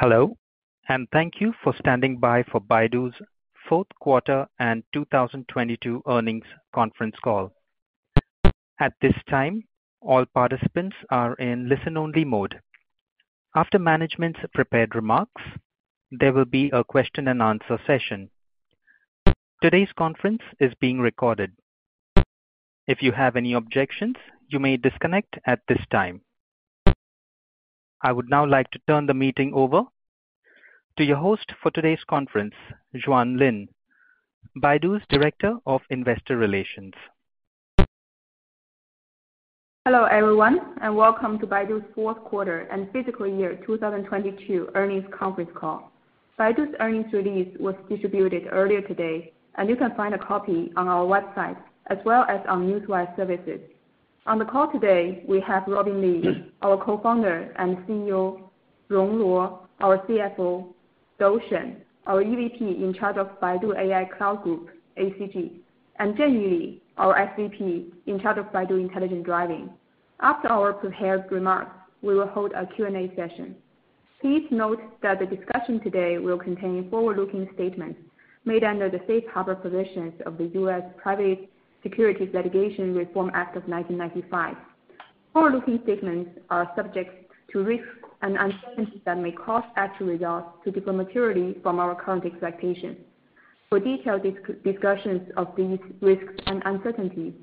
Hello, and thank you for standing by for Baidu's fourth quarter and 2022 earnings conference call. At this time, all participants are in listen-only mode. After management's prepared remarks, there will be a question and answer session. Today's conference is being recorded. If you have any objections, you may disconnect at this time. I would now like to turn the meeting over to your host for today's conference, Juan Lin, Baidu's Director of Investor Relations. Hello, everyone, and welcome to Baidu's fourth quarter and fiscal year 2022 earnings conference call. Baidu's earnings release was distributed earlier today, and you can find a copy on our website as well as on Newswire services. On the call today, we have Robin Li, our Co-founder and CEO, Rong Luo, our CFO, Dou Shen, our EVP in charge of Baidu AI Cloud Group, ACG, and Zhenyu Li, our SVP in charge of Baidu Intelligent Driving. After our prepared remarks, we will hold a Q&A session. Please note that the discussion today will contain forward-looking statements made under the Safe Harbor provisions of the U.S. Private Securities Litigation Reform Act of 1995. Forward-looking statements are subject to risks and uncertainties that may cause actual results to differ materially from our current expectations. For detailed discussions of these risks and uncertainties,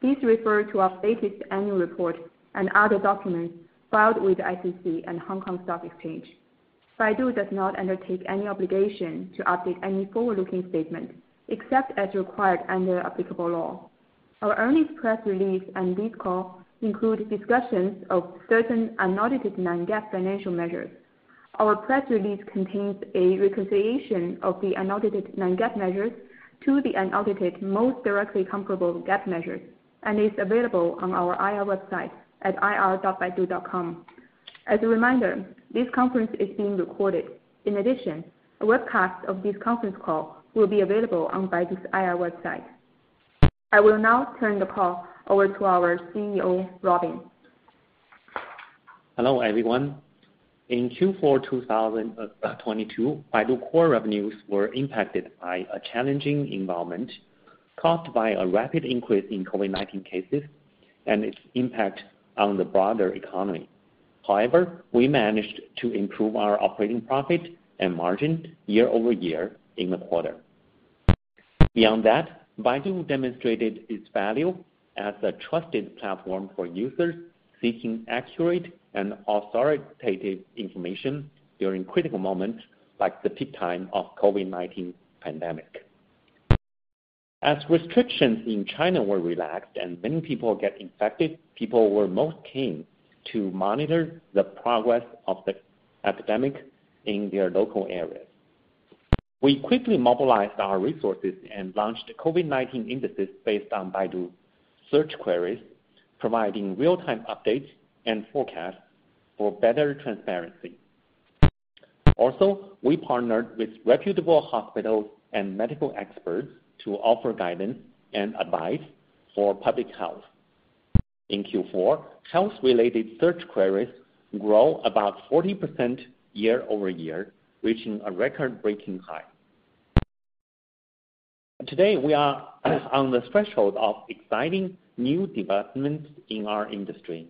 please refer to our latest annual report and other documents filed with the SEC and Hong Kong Stock Exchange. Baidu does not undertake any obligation to update any forward-looking statement, except as required under applicable law. Our earnings press release and this call include discussions of certain unaudited non-GAAP financial measures. Our press release contains a reconciliation of the unaudited non-GAAP measures to the unaudited most directly comparable GAAP measures and is available on our IR website at ir.baidu.com. As a reminder, this conference is being recorded. In addition, a webcast of this conference call will be available on Baidu's IR website. I will now turn the call over to our CEO, Robin. Hello, everyone. In Q4 2022, Baidu Core revenues were impacted by a challenging environment caused by a rapid increase in COVID-19 cases and its impact on the broader economy. However, we managed to improve our operating profit and margin year-over-year in the quarter. Beyond that, Baidu demonstrated its value as a trusted platform for users seeking accurate and authoritative information during critical moments like the peak time of COVID-19 pandemic. As restrictions in China were relaxed and many people get infected, people were most keen to monitor the progress of the epidemic in their local areas. We quickly mobilized our resources and launched COVID-19 indices based on Baidu search queries, providing real-time updates and forecasts for better transparency. Also, we partnered with reputable hospitals and medical experts to offer guidance and advice for public health. In Q4, health-related search queries grow about 40% year-over-year, reaching a record-breaking high. Today, we are on the threshold of exciting new developments in our industry.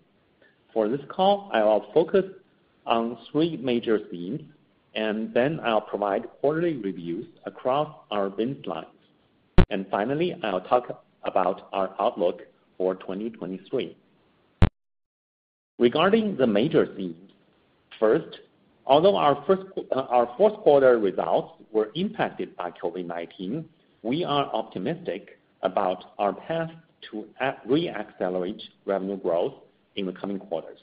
For this call, I will focus on three major themes, and then I'll provide quarterly reviews across our business lines. And finally, I'll talk about our outlook for 2023. Regarding the major themes, first, although our fourth quarter results were impacted by COVID-19, we are optimistic about our path to re-accelerate revenue growth in the coming quarters.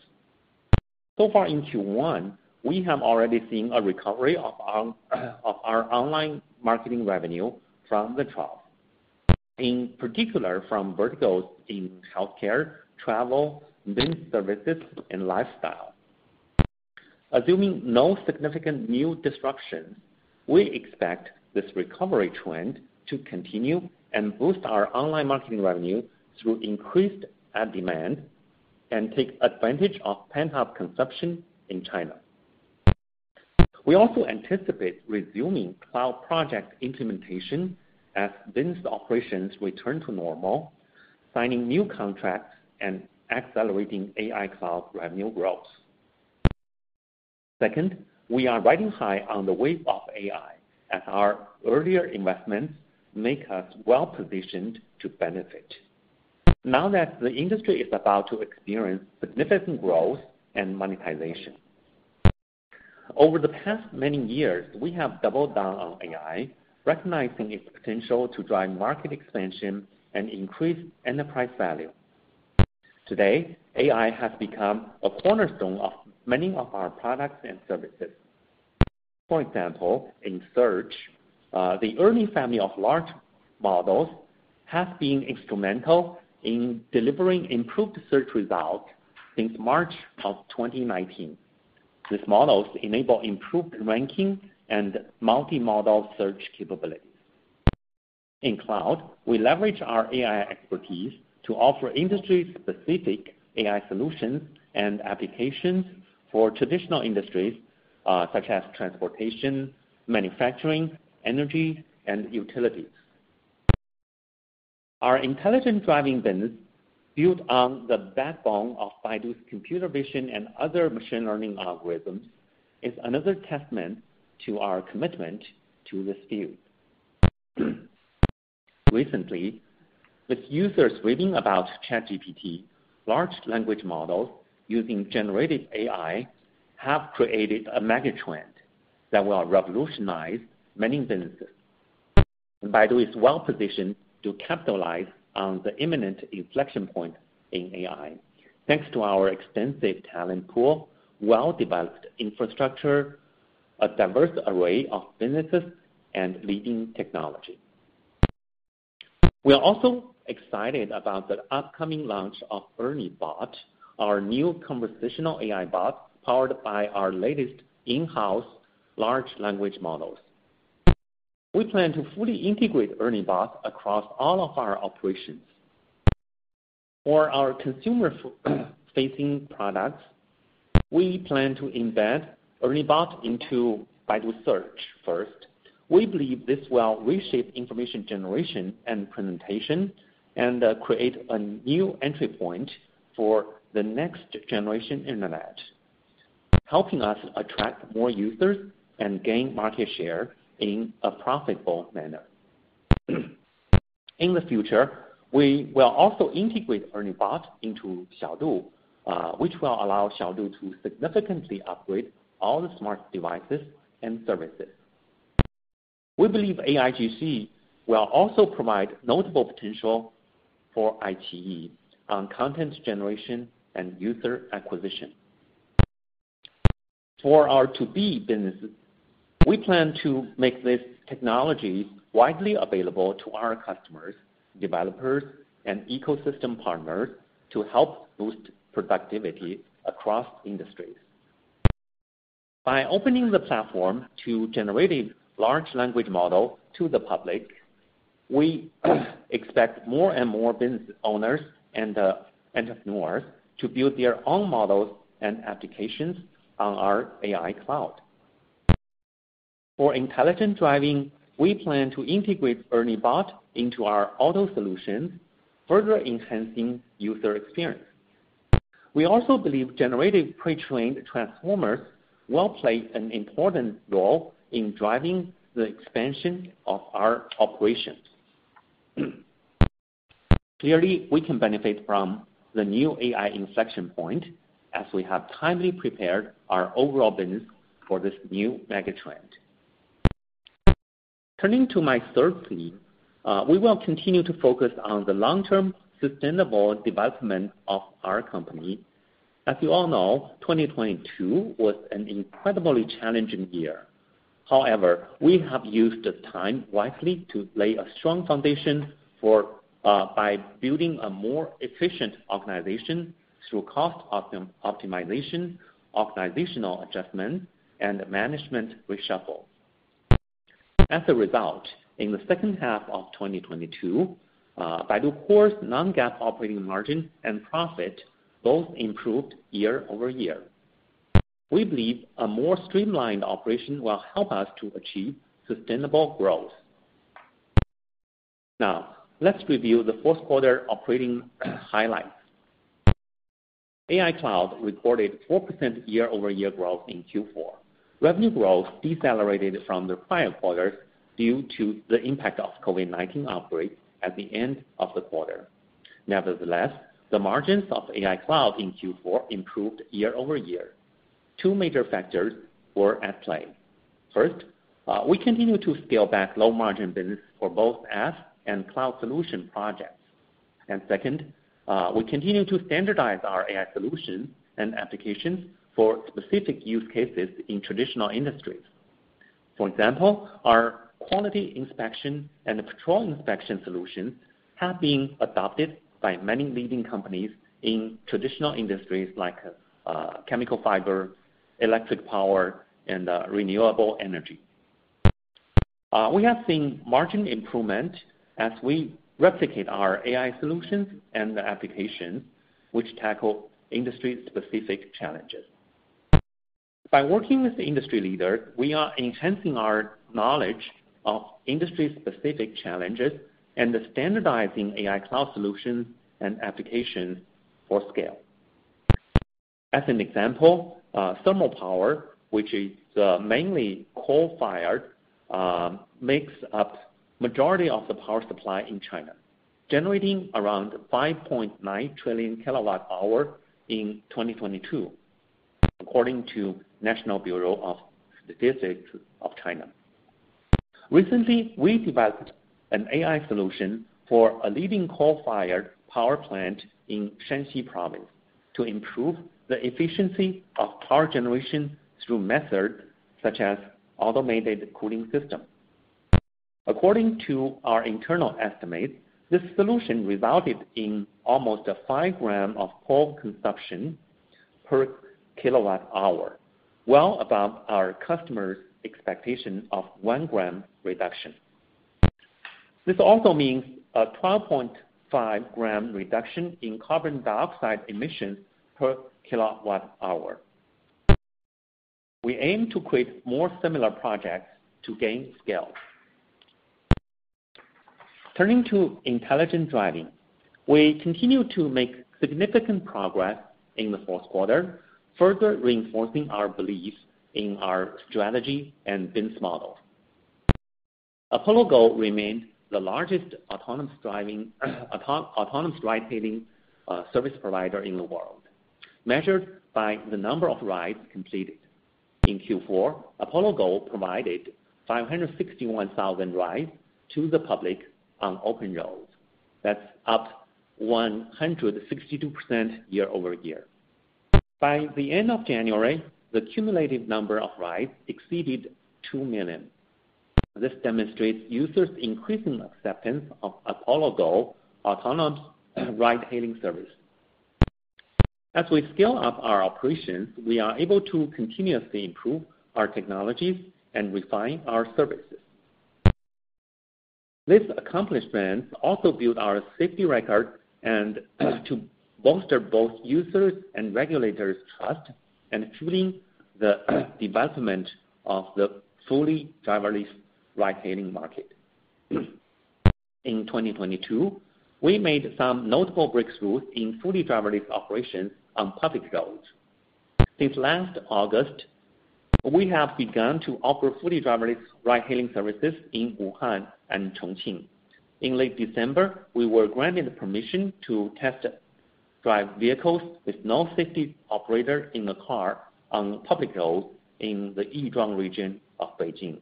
So far in Q1, we have already seen a recovery of our online marketing revenue from the trough, in particular from verticals in healthcare, travel, business services, and lifestyle. Assuming no significant new disruptions, we expect this recovery trend to continue and boost our online marketing revenue through increased ad demand and take advantage of pent-up consumption in China. We also anticipate resuming cloud project implementation as business operations return to normal, signing new contracts, and accelerating AI cloud revenue growth. Second, we are riding high on the wave of AI as our earlier investments make us well-positioned to benefit. Now that the industry is about to experience significant growth and monetization. Over the past many years, we have doubled down on AI, recognizing its potential to drive market expansion and increase enterprise value. Today, AI has become a cornerstone of many of our products and services. For example, in search, Uh, the ERNIE family of large models has been instrumental in delivering improved search results since March of 2019. These models enable improved ranking and multi-model search capabilities. In cloud, we leverage our AI expertise to offer industry-specific AI solutions and applications for traditional industries, uh, such as transportation, manufacturing, energy, and utilities. Our intelligent driving business, built on the backbone of Baidu's computer vision and other machine learning algorithms, is another testament to our commitment to this field. Recently, with users reading about ChatGPT, large language models using generative AI have created a mega trend that will revolutionize many businesses. Baidu is well-positioned to capitalize on the imminent inflection point in AI, thanks to our extensive talent pool, well-developed infrastructure, a diverse array of businesses, and leading technology. We are also excited about the upcoming launch of ERNIE Bot, our new conversational AI bot powered by our latest in-house large language models. We plan to fully integrate ERNIE Bot across all of our operations. For our consumer-facing products, we plan to embed ERNIE Bot into Baidu Search first. We believe this will reshape information generation and presentation and uh, create a new entry point for the next generation internet, helping us attract more users and gain market share in a profitable manner. In the future, we will also integrate ERNIE Bot into Xiaodu, uh, which will allow Xiaodu to significantly upgrade all the smart devices and services. We believe AIGC will also provide notable potential for iQIYI on content generation and user acquisition. For our To-B businesses, we plan to make this technology widely available to our customers, developers, and ecosystem partners to help boost productivity across industries. By opening the platform to generative large language model to the public, we expect more and more business owners and uh, entrepreneurs to build their own models and applications on our AI cloud. For intelligent driving, we plan to integrate ERNIE Bot into our auto solutions, further enhancing user experience. We also believe generative pre-trained transformers will play an important role in driving the expansion of our operations. Clearly, we can benefit from the new AI inflection point as we have timely prepared our overall business for this new mega trend. Turning to my third theme, uh, we will continue to focus on the long-term sustainable development of our company. As you all know, 2022 was an incredibly challenging year. However, we have used the time wisely to lay a strong foundation for uh, by building a more efficient organization through cost optimization, organizational adjustment, and management reshuffle. As a result, in the second half of 2022, uh, Baidu Core's non-GAAP operating margin and profit both improved year-over-year. We believe a more streamlined operation will help us to achieve sustainable growth. Now, let's review the fourth quarter operating highlights. AI Cloud recorded 4% year-over-year growth in Q4. Revenue growth decelerated from the prior quarters due to the impact of COVID-19 outbreak at the end of the quarter. Nevertheless, the margins of AI Cloud in Q4 improved year-over-year. Two major factors were at play. First, uh, we continue to scale back low-margin business for both IaaS and cloud solution projects. Second, uh, we continue to standardize our AI solutions and applications for specific use cases in traditional industries. For example, our quality inspection and patrol inspection solutions have been adopted by many leading companies in traditional industries like uh, chemical fiber, electric power, and uh, renewable energy. Uh, we have seen margin improvement as we replicate our AI solutions and applications which tackle industry-specific challenges. By working with the industry leaders, we are enhancing our knowledge of industry-specific challenges and standardizing AI Cloud solutions and applications for scale. As an example, uh, thermal power, which is uh, mainly coal-fired, um, makes up majority of the power supply in China, generating around 5.9 trillion kWh in 2022, according to National Bureau of Statistics of China. Recently, we developed an AI solution for a leading coal-fired power plant in Shanxi Province to improve the efficiency of power generation through methods such as automated cooling system. According to our internal estimates, this solution resulted in almost a 5 g of coal consumption per kWh, well above our customers' expectation of 1 gram reduction. This also means a 12.5 gram reduction in carbon dioxide emissions per kilowatt-hour. We aim to create more similar projects to gain scale. Turning to intelligent driving, we continue to make significant progress in the fourth quarter, further reinforcing our belief in our strategy and business model. Apollo Go remained the largest autonomous driving uh autonomous ride-hailing service provider in the world, measured by the number of rides completed. In Q4, Apollo Go provided 561,000 rides to the public on open roads. That's up 162% year-over-year. By the end of January, the cumulative number of rides exceeded 2 million. This demonstrates users' increasing acceptance of Apollo Go autonomous ride-hailing service. As we scale up our operations, we are able to continuously improve our technologies and refine our services. This accomplishment also build our safety record and to bolster both users' and regulators' trust and fueling the development of the fully driverless ride-hailing market. In 2022, we made some notable breakthroughs in fully driverless operations on public roads. Since last August, we have begun to offer fully driverless ride-hailing services in Wuhan and Chongqing. In late December, we were granted permission to test drive vehicles with no safety operator in the car on public roads in the Yizhuang region of Beijing,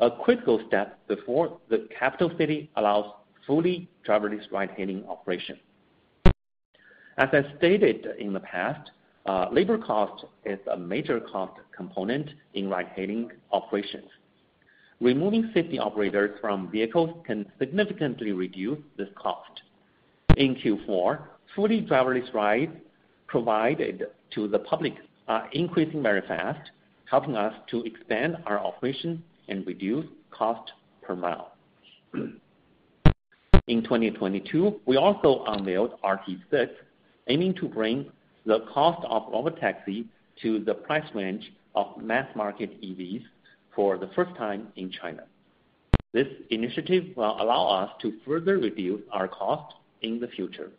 a critical step before the capital city allows fully driverless ride-hailing operation. As I stated in the past, uh, labor cost is a major cost component in ride-hailing operations. Removing safety operators from vehicles can significantly reduce this cost. In Q4, fully driverless rides provided to the public are increasing very fast, helping us to expand our operation and reduce cost per mile. In 2022, we also unveiled RT6, aiming to bring the cost of robotaxi to the price range of mass-market EVs for the first time in China. This initiative will allow us to further reduce our cost in the future.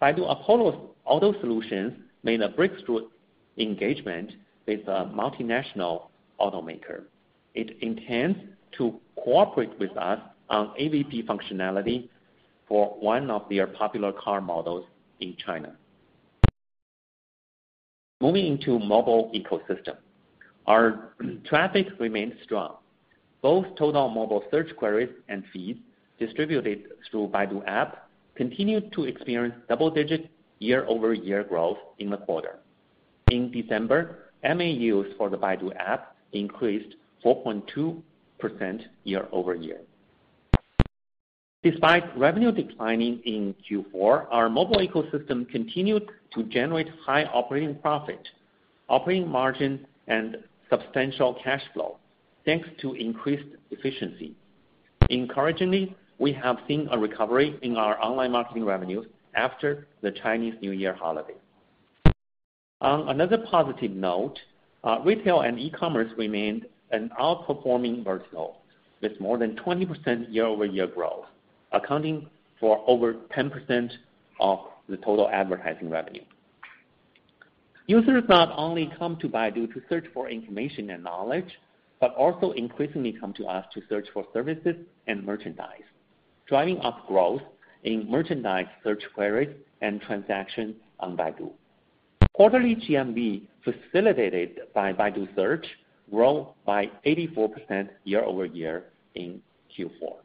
Baidu Apollo's Auto Solutions made a breakthrough engagement with a multinational automaker. It intends to cooperate with us on AVP functionality for one of their popular car models in China. Moving into mobile ecosystem. Our traffic remains strong. Both total mobile search queries and feeds distributed through Baidu App continued to experience double-digit year-over-year growth in the quarter. In December, MAUs for the Baidu App increased 4.2% year-over-year. Despite revenue declining in Q4, our mobile ecosystem continued to generate high operating profit, operating margin, and substantial cash flow, thanks to increased efficiency. Encouragingly, we have seen a recovery in our online marketing revenues after the Chinese New Year holiday. On another positive note, uh, retail and e-commerce remained an outperforming vertical with more than 20% year-over-year growth, accounting for over 10% of the total advertising revenue. Users not only come to Baidu to search for information and knowledge, but also increasingly come to us to search for services and merchandise, driving up growth in merchandise search queries and transactions on Baidu. Quarterly GMV facilitated by Baidu Search grew by 84% year-over-year in Q4.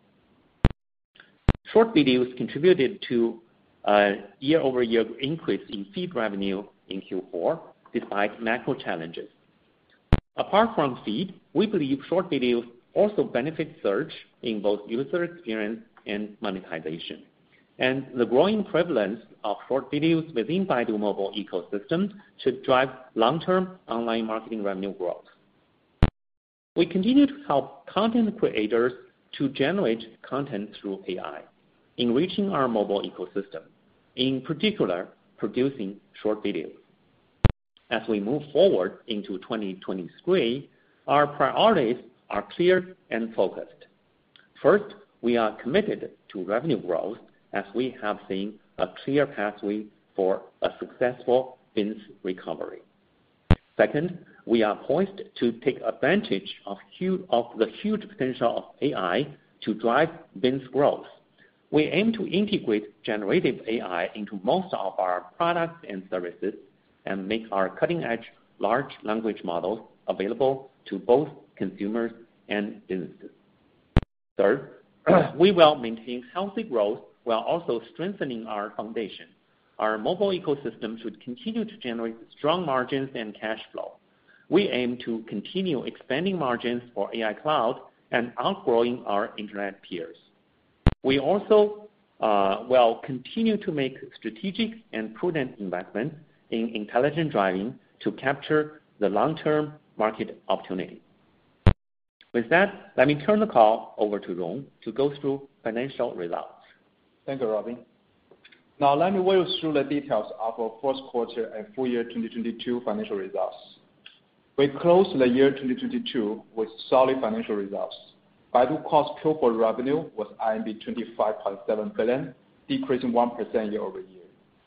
Short videos contributed to a year-over-year increase in feed revenue in Q4, despite macro challenges. Apart from feed, we believe short videos also benefit search in both user experience and monetization. And the growing prevalence of short videos within Baidu mobile ecosystem should drive long-term online marketing revenue growth. We continue to help content creators to generate content through AI, enriching our mobile ecosystem, in particular, producing short videos. As we move forward into 2023, our priorities are clear and focused. First, we are committed to revenue growth as we have seen a clear pathway for a successful business recovery. Second, we are poised to take advantage of the huge potential of AI to drive business growth. We aim to integrate generative AI into most of our products and services and make our cutting-edge large language models available to both consumers and businesses. Third, we will maintain healthy growth while also strengthening our foundation. Our mobile ecosystem should continue to generate strong margins and cash flow. We aim to continue expanding margins for AI Cloud and outgrowing our internet peers. We also uh, will continue to make strategic and prudent investments in intelligent driving to capture the long-term market opportunity. With that, let me turn the call over to Rong to go through financial results. Thank you, Robin. Now let me walk you through the details of our first quarter and full year 2022 financial results. We closed the year 2022 with solid financial results. Baidu Core Q4 revenue was 25.7 billion, decreasing 1% year-over-year.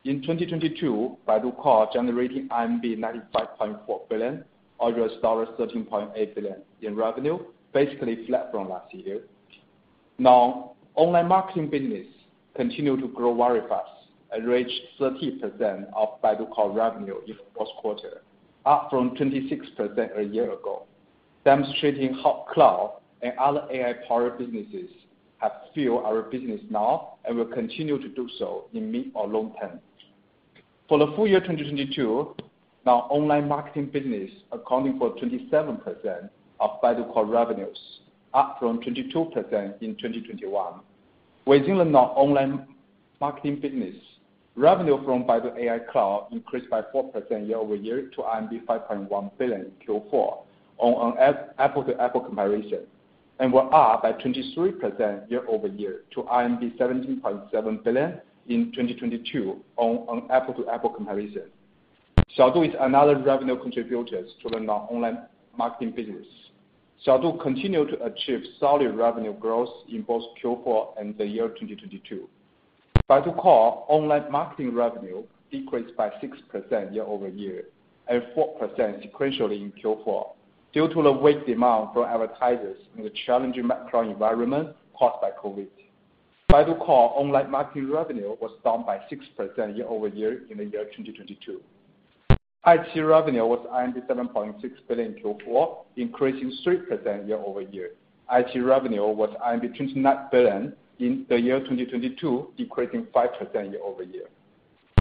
In 2022, Baidu Core generating 95.4 billion, or $13.8 billion in revenue, basically flat from last year. Now, online marketing business continued to grow very fast and reached 30% of Baidu Core revenue in the first quarter, up from 26% a year ago, demonstrating how cloud and other AI-powered businesses have fueled our business now and will continue to do so in mid or long term. For the full year 2022, now online marketing business accounting for 27% of Baidu Core revenues, up from 22% in 2021. Within the non-online marketing business, revenue from Baidu AI Cloud increased by 4% year-over-year to RMB 5.1 billion in Q4 on an apple-to-apple comparison, and were up by 23% year-over-year to RMB 17.7 billion in 2022 on an apple-to-apple comparison. Xiaodu is another revenue contributor to the non-online marketing business. Xiaodu continued to achieve solid revenue growth in both Q4 and the year 2022. Baidu Core online marketing revenue decreased by 6% year-over-year and 4% sequentially in Q4 due to the weak demand from advertisers in the challenging macro environment caused by COVID. Baidu Core online marketing revenue was down by 6% year-over-year in the year 2022. iQIYI revenue was 7.6 billion in Q4, increasing 3% year-over-year. iQIYI revenue was 29 billion in the year 2022, decreasing 5% year-over-year.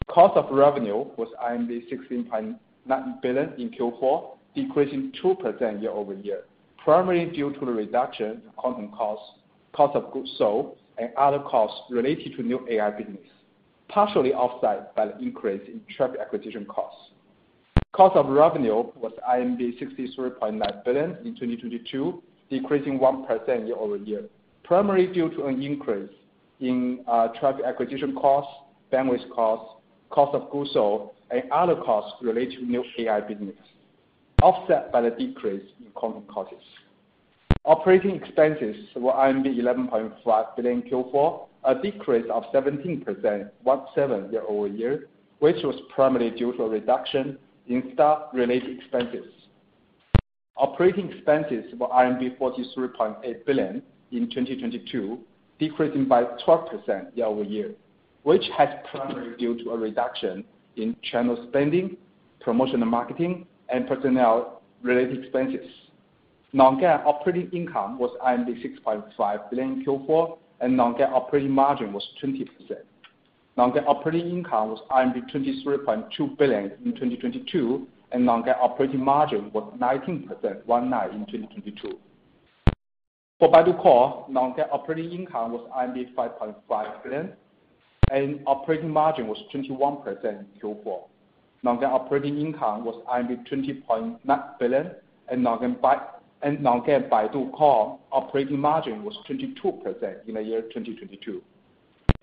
Cost of revenue was 16.9 billion in Q4, decreasing 2% year-over-year, primarily due to the reduction in content costs, cost of goods sold, and other costs related to new AI business, partially offset by the increase in traffic acquisition costs. Cost of revenue was 63.9 billion in 2022, decreasing 1% year-over-year, primarily due to an increase in uh, traffic acquisition costs, bandwidth costs, cost of goods sold, and other costs related to new AI business, offset by the decrease in content costs. Operating expenses were 11.5 billion in Q4, a decrease of 17% year-over-year, which was primarily due to a reduction in staff-related expenses. Operating expenses were RMB 43.8 billion in 2022, decreasing by 12% year-over-year, which has primarily due to a reduction in channel spending, promotional marketing, and personnel-related expenses. Non-GAAP operating income was 6.5 billion in Q4, and non-GAAP operating margin was 20%. Non-GAAP operating income was RMB 23.2 billion in 2022, and non-GAAP operating margin was 19% in 2022. For Baidu Core, non-GAAP operating income was 5.5 billion, and operating margin was 21% in Q4. Non-GAAP operating income was 20.9 billion, and non-GAAP Baidu Core operating margin was 22% in the year 2022.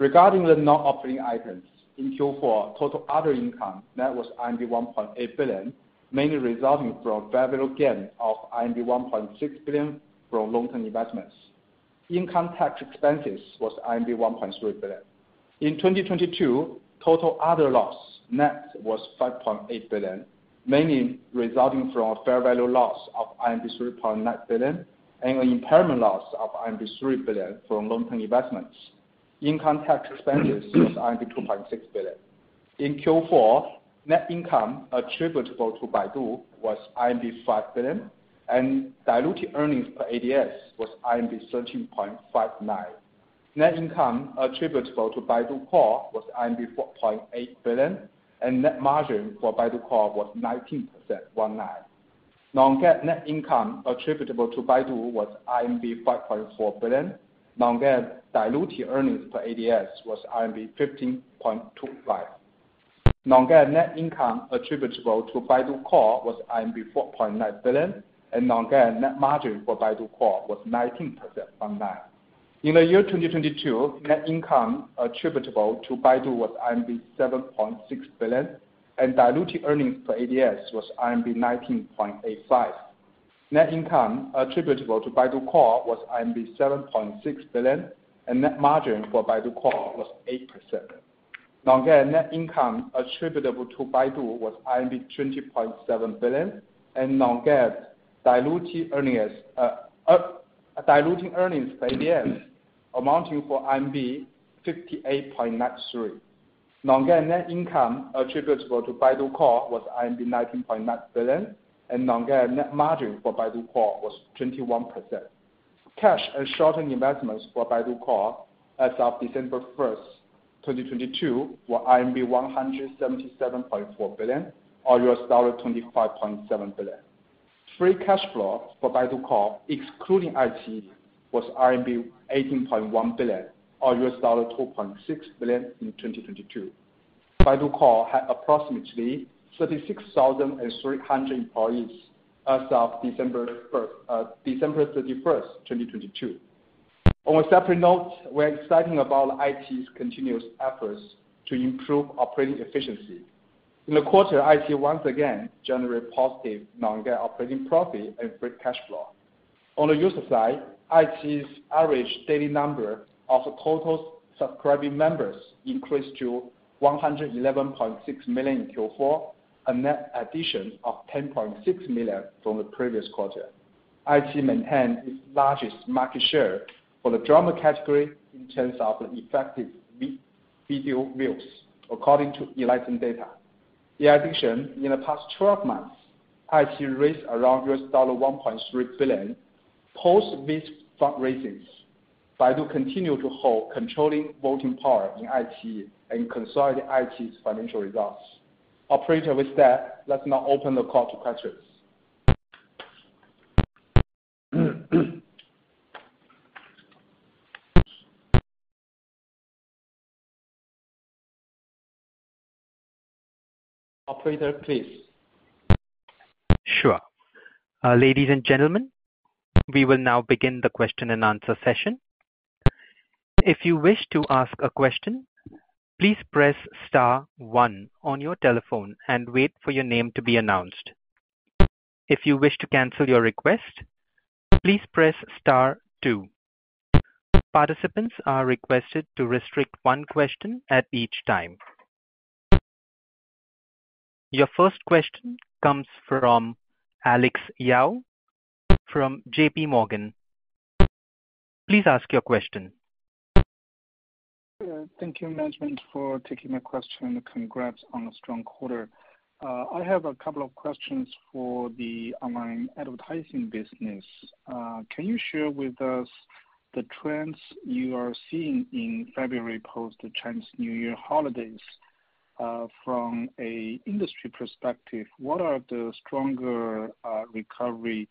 Regarding the non-operating items, in Q4, total other income net was 1.8 billion, mainly resulting from fair value gain of 1.6 billion from long-term investments. Income tax expenses was 1.3 billion. In 2022, total other loss net was 5.8 billion, mainly resulting from a fair value loss of 3.9 billion and an impairment loss of 3 billion from long-term investments. Income tax expenses was 2.6 billion. In Q4, net income attributable to Baidu was 5 billion, and diluted earnings per ADS was 13.59. Net income attributable to Baidu Core was 4.8 billion, and net margin for Baidu Core was 19%. Non-GAAP net income attributable to Baidu was 5.4 billion. Non-GAAP diluted earnings per ADS was RMB 15.25. Non-GAAP net income attributable to Baidu Core was RMB 4.9 billion, and non-GAAP net margin for Baidu Core was 19%. In the year 2022, net income attributable to Baidu was RMB 7.6 billion, and diluted earnings per ADS was RMB 19.85. Net income attributable to Baidu Core was RMB 7.6 billion, and net margin for Baidu Core was 8%. Non-GAAP net income attributable to Baidu was 20.7 billion, and non-GAAP uh, uh, diluted earnings per ADS amounting for 58.93. Non-GAAP net income attributable to Baidu Core was 19.9 billion, and non-GAAP net margin for Baidu Core was 21%. Cash and short-term investments for Baidu Core as of December 1st, 2022 were RMB 177.4 billion, or $25.7 billion. Free cash flow for Baidu Core, excluding iQIYI, was RMB 18.1 billion, or $2.6 billion in 2022. Baidu Core had approximately 36,300 employees as of December 31st, uh, 2022. On a separate note, we're excited about iQIYI's continuous efforts to improve operating efficiency. In the quarter, iQIYI once again generated positive non-GAAP operating profit and free cash flow. On the user side, iQIYI's average daily number of total subscribing members increased to 111.6 million in Q4, a net addition of 10.6 million from the previous quarter. iQIYI maintained its largest market share for the drama category in terms of effective video views, according to Enlightent data. In addition, in the past 12 months, iQIYI raised around 1.3 billion. Post these fundraisings, Baidu continued to hold controlling voting power in iQIYI and consolidate iQIYI's financial results. Operator, with that, let's now open the call to questions. Operator, please. Sure. Uh, ladies and gentlemen, we will now begin the question and answer session. If you wish to ask a question, please press star one on your telephone and wait for your name to be announced. If you wish to cancel your request, please press star two. Participants are requested to restrict one question at each time. Your first question comes from Alex Yao from JPMorgan. Please ask your question. Thank you, management, for taking my question. Congrats on a strong quarter. Uh, I have a couple of questions for the online advertising business. Uh, can you share with us the trends you are seeing in February post the Chinese New Year holidays? Uh, from an industry perspective, what are the stronger recovery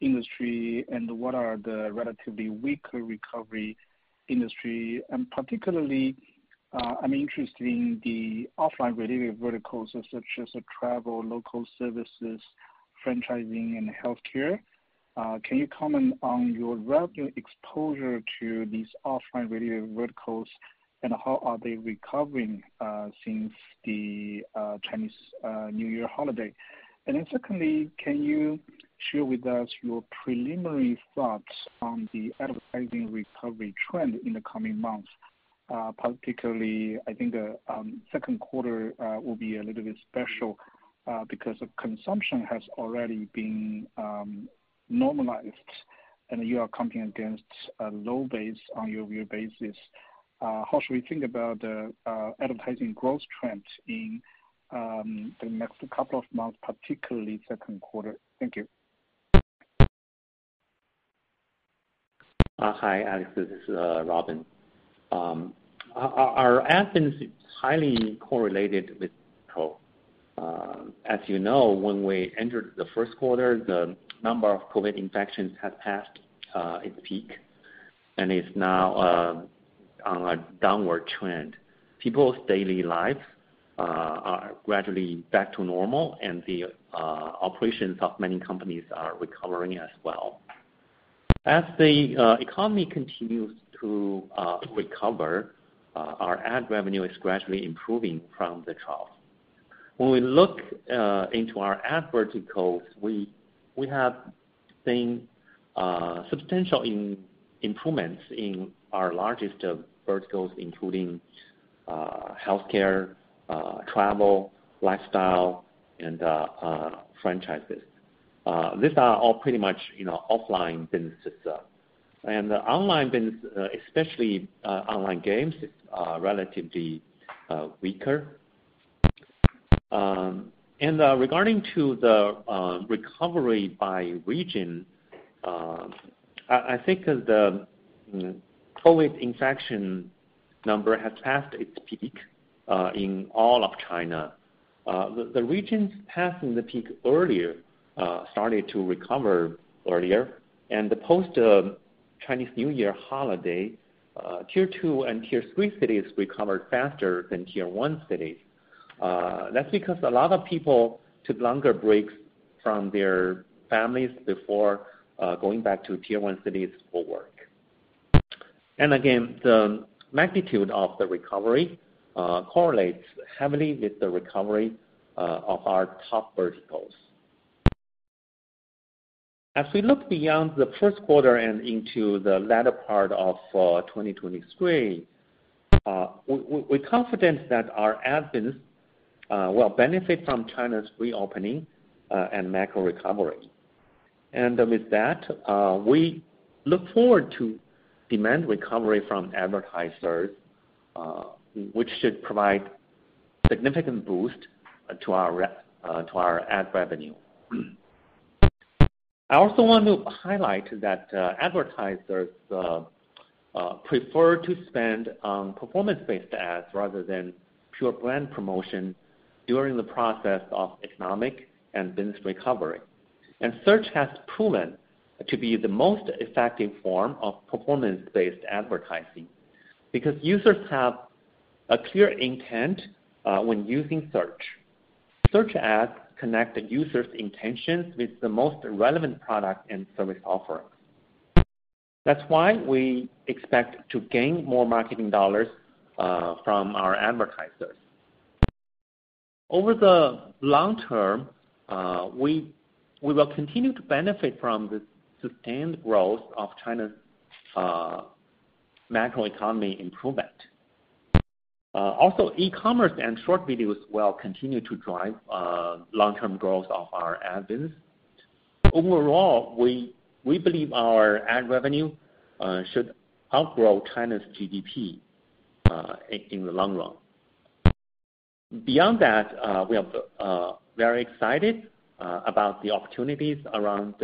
industry and what are the relatively weaker recovery industry? Industry, and particularly, uh, I'm interested in the offline related verticals such as travel, local services, franchising, and healthcare. Uh, can you comment on your revenue exposure to these offline related verticals, and how are they recovering uh, since the Chinese New Year holiday? And then secondly, can you share with us your preliminary thoughts on the advertising recovery trend in the coming months? Uh, particularly, I think the second quarter uh, will be a little bit special because consumption has already been um, normalized, and you are competing against a low base on year-over-year basis. How should we think about the advertising growth trend in um, the next couple of months, particularly second quarter? Thank you. Uh, hi, Alex. This is uh, Robin. Um, our ad business is highly correlated with COVID. Uh, as you know, when we entered the first quarter, the number of COVID infections had passed its peak and is now on a downward trend. People's daily lives are gradually back to normal, and the operations of many companies are recovering as well. As the uh, economy continues to uh, recover, uh, our ad revenue is gradually improving from the trough. When we look into our ad verticals, we we have seen substantial improvements in our largest verticals, including healthcare, travel, lifestyle, and uh franchises. Uh, these are all pretty much you know, offline businesses. And the online business, uh, especially uh, online games, is relatively weaker. Um, and regarding to the recovery by region, I think the mm, COVID infection number has passed its peak in all of China. The regions passing the peak earlier Uh, started to recover earlier, and the post uh, Chinese New Year holiday, uh, Tier 2 and Tier 3 cities recovered faster than Tier 1 cities. That's because a lot of people took longer breaks from their families before going back to Tier 1 cities for work. And again, the magnitude of the recovery correlates heavily with the recovery of our top verticals. As we look beyond the first quarter and into the latter part of uh, 2023, uh, we're confident that our ad business uh, will benefit from China's reopening and macro recovery. And with that, we look forward to demand recovery from advertisers, which should provide significant boost to our ad revenue. I also want to highlight that uh, advertisers uh, uh, prefer to spend on performance-based ads rather than pure brand promotion during the process of economic and business recovery. And search has proven to be the most effective form of performance-based advertising because users have a clear intent when using search. Search ads connect the user's intentions with the most relevant product and service offerings. That's why we expect to gain more marketing dollars uh, from our advertisers. Over the long term, uh, we we will continue to benefit from the sustained growth of China's uh, macroeconomy improvement. Uh, also, e-commerce and short videos will continue to drive uh, long-term growth of our ad business. Overall, we we believe our ad revenue uh, should outgrow China's GDP in the long run. Beyond that, we are very excited about the opportunities around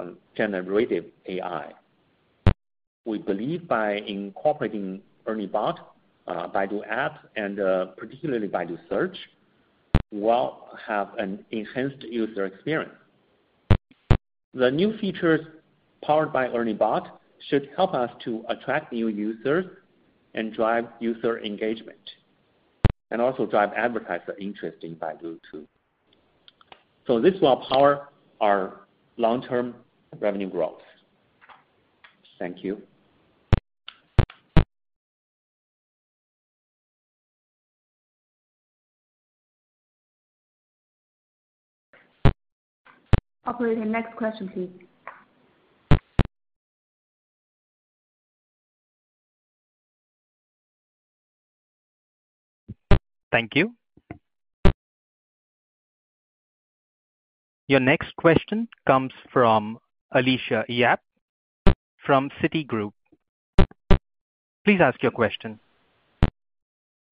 um, generative AI. We believe by incorporating ERNIE Bot, Uh, Baidu App, and uh, particularly Baidu Search, we'll have an enhanced user experience. The new features powered by ERNIE Bot should help us to attract new users and drive user engagement, and also drive advertiser interest in Baidu too. So this will power our long-term revenue growth. Thank you. Operator, next question, please. Thank you. Your next question comes from Alicia Yap from Citigroup. Please ask your question.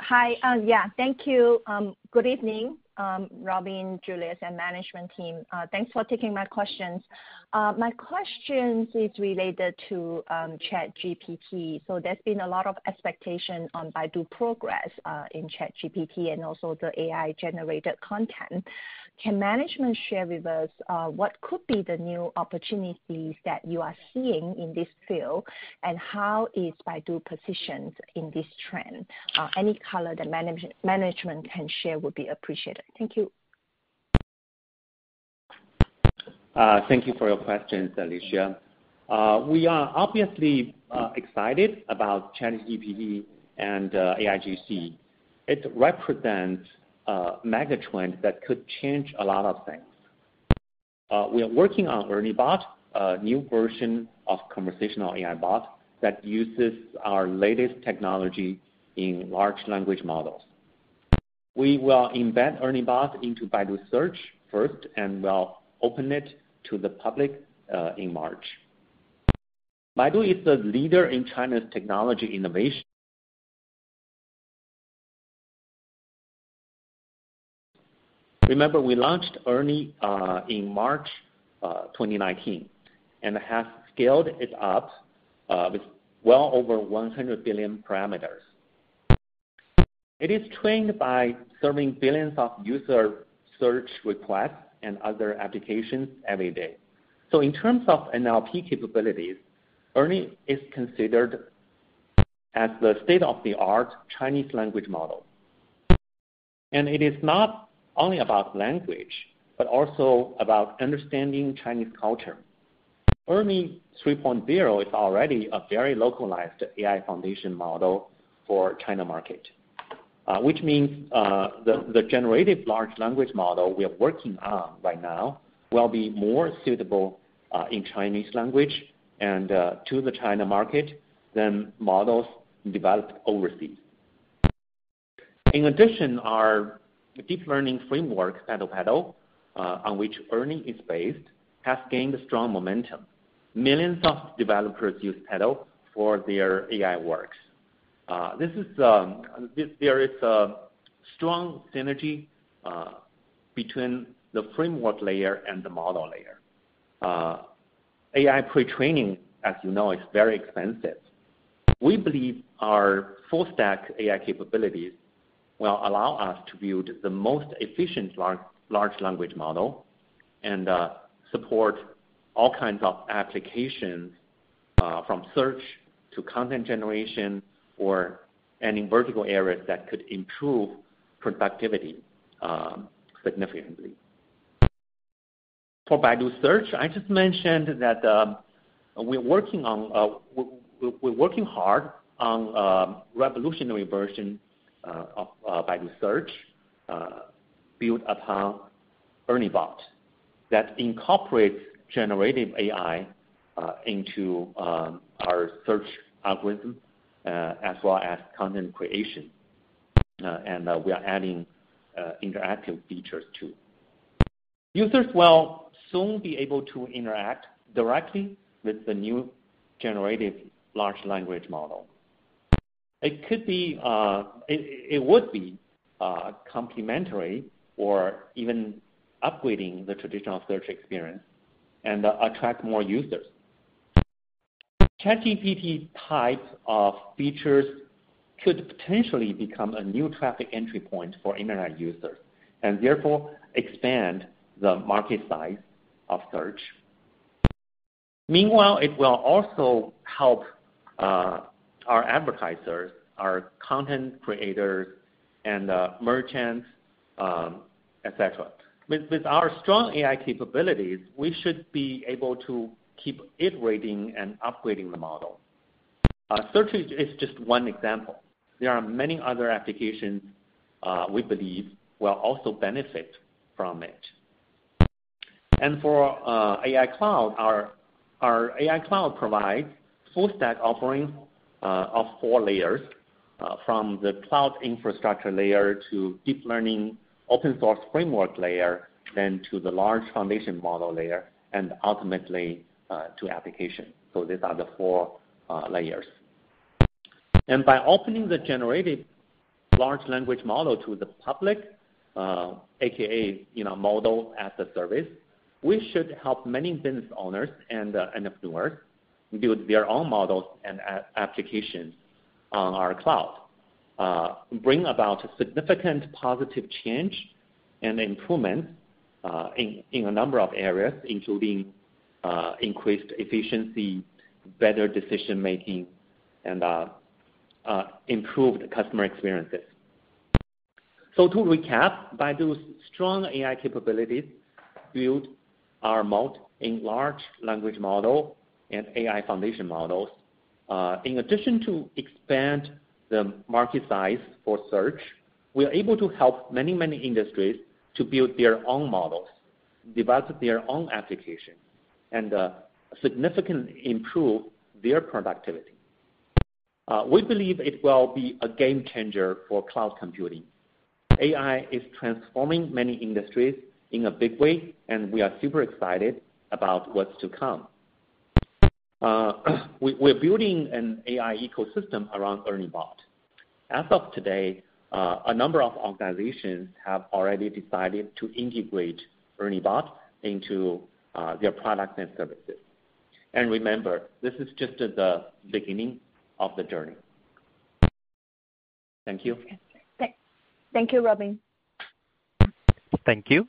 Hi. Uh, yeah, thank you. Um, good evening, Um, Robin, Julius, and management team. Uh, thanks for taking my questions. Uh, my questions is related to um, ChatGPT. So there's been a lot of expectation on Baidu progress uh, in ChatGPT and also the AI-generated content. Can management share with us uh, what could be the new opportunities that you are seeing in this field, and how is Baidu positioned in this trend? Uh, any color that management can share would be appreciated. Thank you. Uh, thank you for your questions, Alicia. We are obviously excited about Chinese ChatGPT and AIGC. It represents Uh, mega trend that could change a lot of things. Uh, we are working on ERNIE Bot, a new version of conversational AI bot that uses our latest technology in large language models. We will embed ERNIE Bot into Baidu Search first, and we'll open it to the public uh, in March. Baidu is the leader in China's technology innovation. Remember, we launched ERNIE uh, in March uh, 2019, and have scaled it up uh, with well over 100 billion parameters. It is trained by serving billions of user search requests and other applications every day. So in terms of NLP capabilities, ERNIE is considered as the state-of-the-art Chinese language model. And it is not only about language, but also about understanding Chinese culture. ERNIE 3.0 is already a very localized AI foundation model for China market. Uh, which means uh, the generative large language model we are working on right now will be more suitable uh, in Chinese language and to the China market than models developed overseas. In addition, our deep learning framework, PaddlePaddle, uh, on which ERNIE is based, has gained strong momentum. Millions of developers use Paddle for their AI works. Uh, this is um, there is a strong synergy uh, between the framework layer and the model layer. AI pre-training, as you know, is very expensive. We believe our full stack AI capabilities will allow us to build the most efficient large language model and uh, support all kinds of applications uh, from search to content generation or any vertical areas that could improve productivity um, significantly. For Baidu Search, I just mentioned that um, we're working on uh we we we're working hard on a revolutionary version Uh, of uh, Baidu Search uh, built upon ERNIE Bot that incorporates generative AI into um, our search algorithm as well as content creation. And we are adding interactive features too. Users will soon be able to interact directly with the new generative large language model. It could be, uh, it would be uh, complementary or even upgrading the traditional search experience and uh, attract more users. ChatGPT type of features could potentially become a new traffic entry point for internet users, and therefore expand the market size of search. Meanwhile, it will also help our advertisers, our content creators, and uh, merchants, um, et cetera. With our strong AI capabilities, we should be able to keep iterating and upgrading the model. Uh, search is just one example. There are many other applications uh, we believe will also benefit from it. And for AI Cloud, our AI Cloud provides full stack offerings of four layers, uh, from the cloud infrastructure layer to deep learning open source framework layer, then to the large foundation model layer, and ultimately uh, to application. So these are the four uh, layers. And by opening the generative large language model to the public, AKA you know model as a service, we should help many business owners and entrepreneurs build their own models and applications on our cloud, uh, bring about significant positive change and improvement in in a number of areas, including uh, increased efficiency, better decision-making, and improved customer experiences. So to recap, Baidu's strong AI capabilities build our moat in large language model and AI foundation models. In addition to expand the market size for search, we are able to help many many industries to build their own models, develop their own applications, and uh, significantly improve their productivity. Uh, we believe it will be a game changer for cloud computing. AI is transforming many industries in a big way, and we are super excited about what's to come. Uh, we're building an AI ecosystem around ERNIE Bot. As of today, uh, a number of organizations have already decided to integrate ERNIE Bot into uh, their products and services. And remember, this is just the beginning of the journey. Thank you. Thank you, Robin. Thank you.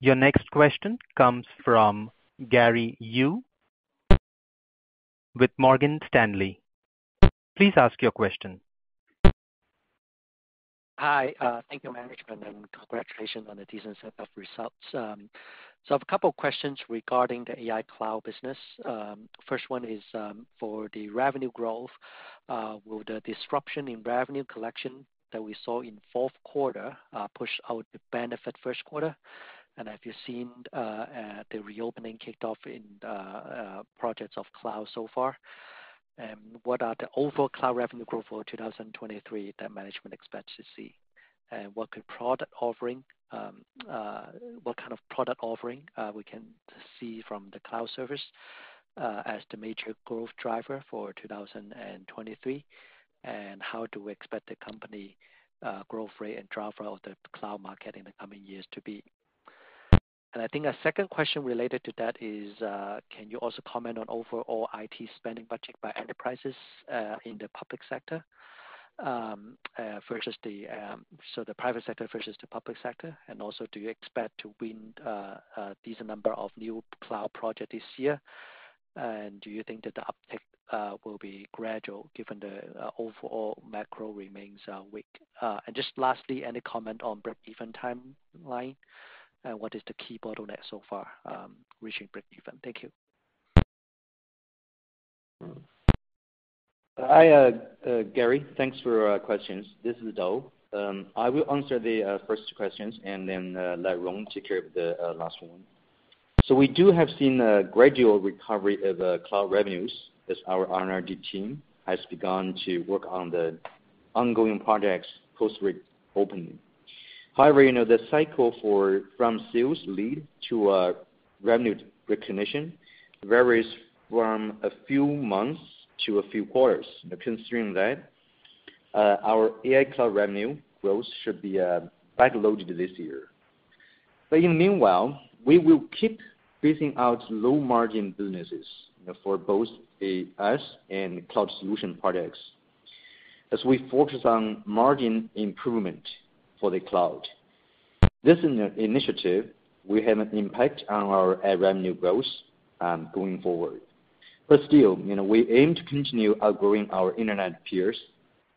Your next question comes from Gary Yu with Morgan Stanley. Please ask your question. Hi. Uh, thank you, management, and congratulations on the decent set of results. Um, so I have a couple of questions regarding the AI cloud business. Um, first one is um, for the revenue growth. Uh, will the disruption in revenue collection that we saw in fourth quarter uh, push out the benefit first quarter? And have you seen uh, uh, the reopening kicked off in uh, projects of cloud so far? And what are the overall cloud revenue growth for 2023 that management expects to see? And what um, kind of product offering we can see from the cloud service as the major growth driver for 2023? And How do we expect the company growth rate and driver of the cloud market in the coming years to be? I think a second question related to that is, uh, can you also comment on overall IT spending budget by enterprises uh, in the public sector um, uh, versus the um so the private sector versus the public sector? And also, do you expect to win a decent number of new cloud project this year? And do you think that the uptick will be gradual given the overall macro remains weak? Uh and just lastly, any comment on break-even timeline? What is the key bottleneck so far um, reaching break-even? Thank you. Hi, uh, uh, Gary. Thanks for uh, questions. This is Dou. Um, I will answer the first two questions and then let Rong take care of the last one. So we do have seen a gradual recovery of cloud revenues as our R&D team has begun to work on the ongoing projects post-reopening. However, you know, the cycle for, from sales lead to uh, revenue recognition varies from a few months to a few quarters. Considering that, uh, our AI cloud revenue growth should be uh, backloaded this year. But in the meanwhile, we will keep phasing out low-margin businesses, you know, for both AS and cloud solution products as we focus on margin improvement for the cloud. This initiative will have an impact on our uh, revenue growth um, going forward. But still, you know, we aim to continue outgrowing our internet peers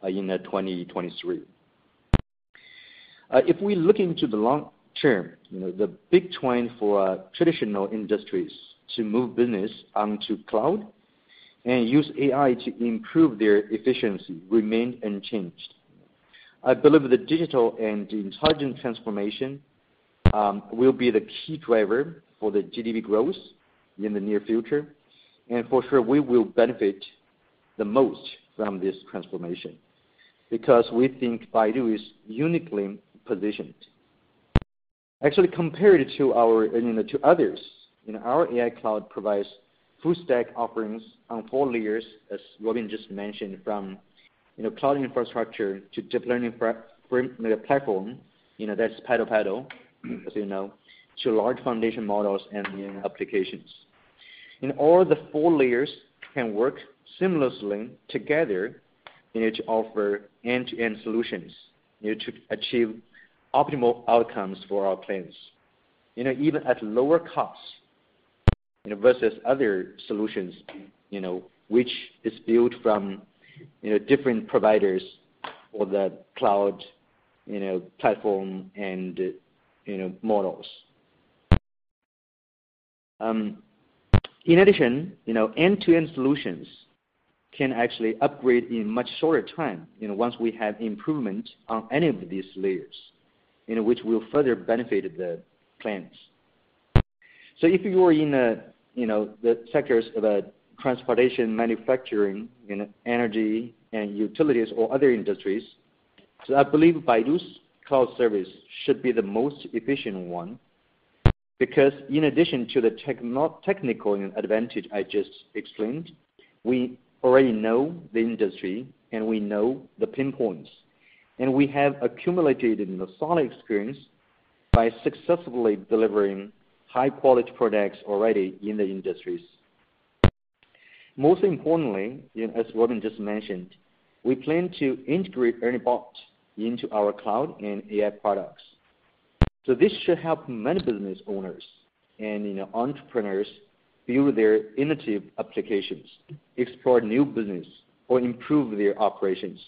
uh, in uh, 2023. If we look into the long term, you know, the big trend for traditional industries to move business onto cloud and use AI to improve their efficiency remain unchanged. I believe the digital and intelligent transformation um, will be the key driver for the GDP growth in the near future. And for sure, we will benefit the most from this transformation because we think Baidu is uniquely positioned. Actually, compared to our, you know, to others, you know, our AI cloud provides full stack offerings on four layers, as Robin just mentioned, from, you know, cloud infrastructure to deep learning platform, you know, that's PaddlePaddle, as you know, to large foundation models and applications. All the four layers can work seamlessly together, you know, to offer end-to-end solutions, you know, to achieve optimal outcomes for our clients, you know, even at lower costs, you know, versus other solutions, you know, which is built from, you know, different providers for the cloud, you know, platform and, you know, models. Um, in addition, you know, end-to-end solutions can actually upgrade in much shorter time, you know, once we have improvement on any of these layers, you know, which will further benefit the clients. So if you are in, you know, the sectors of transportation, manufacturing, know, energy and utilities or other industries, So I believe Baidu's cloud service should be the most efficient one. Because in addition to the technical advantage I just explained, we already know the industry and we know the pinpoints. and we have accumulated, you know, solid experience by successfully delivering high-quality products already in the industries. Most importantly, as Robin just mentioned, we plan to integrate ERNIE Bot into our cloud and AI products. So this should help many business owners and, entrepreneurs build their innovative applications, explore new business or improve their operations.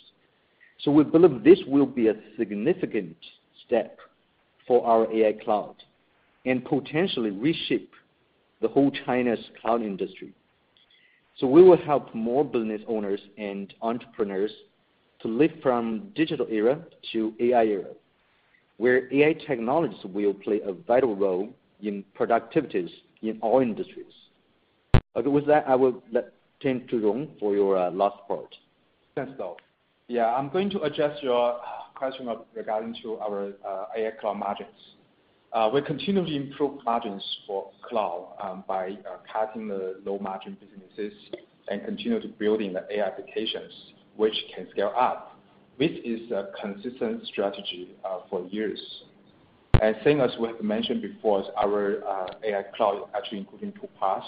So we believe this will be a significant step for our AI cloud. and potentially reshape the whole China's cloud industry. So we will help more business owners and entrepreneurs to live from digital era to AI era, where AI technologies will play a vital role in productivities in all industries. Okay, with that, I will let turn to Rong for your uh, last part. Thanks, Dou. Yeah, I'm going to address your uh, question regarding to our uh, AI cloud margins. Uh, we continue to improve margins for cloud um, by uh, cutting the low margin businesses and continue to building the AI applications which can scale up. This is a consistent strategy uh, for years. And same as we have mentioned before, our AI cloud actually including two parts.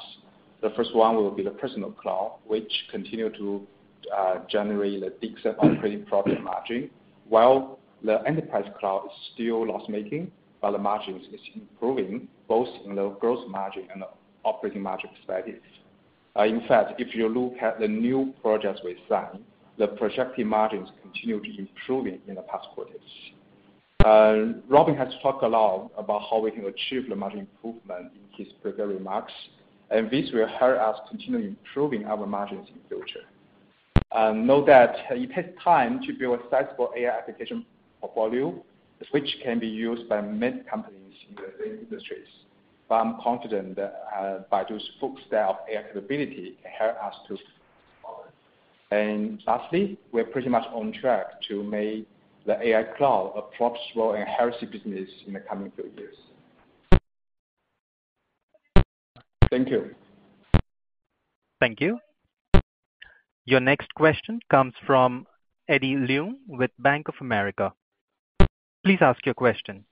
The first one will be the personal cloud, which continue to generate a decent operating profit margin, while the enterprise cloud is still loss-making, but the margins is improving both in the gross margin and the operating margin perspective. Uh, in fact, if you look at the new projects we sign, the projected margins continue to improving in the past quarters. Uh, Robin has talked a lot about how we can achieve the margin improvement in his prepared remarks, and this will help us continue improving our margins in future. Uh, note that it takes time to build a sizable AI application portfolio, which can be used by many companies in the industries. But I'm confident that uh, Baidu's full stack of AI capability can help us to. And lastly, we're pretty much on track to make the AI cloud a profitable and healthy business in the coming few years. Thank you. Thank you. Your next question comes from Eddie Leung with Bank of America. Please ask your question.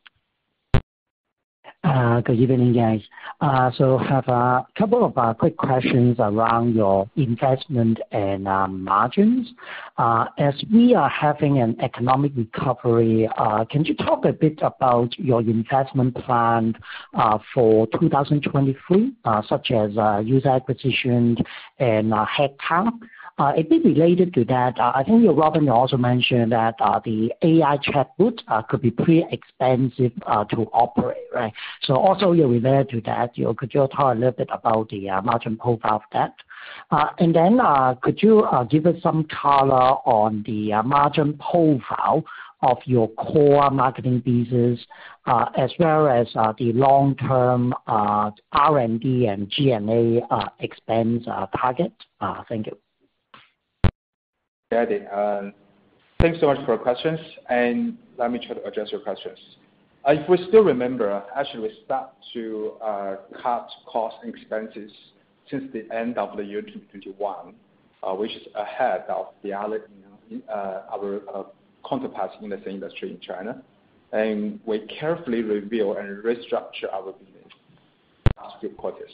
Uh, good evening, guys. Uh, I have a couple of uh, quick questions around your investment and um, margins. As we are having an economic recovery, can you talk a bit about your investment plan for 2023, such as user acquisition and headcount? Uh, a bit related to that, uh, I think your Robin also mentioned that uh, the AI chatbot could be pretty expensive to operate, right? So also related to that, you could you talk a little bit about the margin profile of that? Uh and then uh could you give us some color on the margin profile of your core marketing business, as well as the long-term R&D and G&A expense target? Thank you. Eddie, um, thanks so much for your questions, and let me try to address your questions. If we still remember, actually we start to uh, cut costs and expenses since the end of the year 2021, uh, which is ahead of the other, you know, our counterparts in the same industry in China. And we carefully review and restructure our business last few quarters.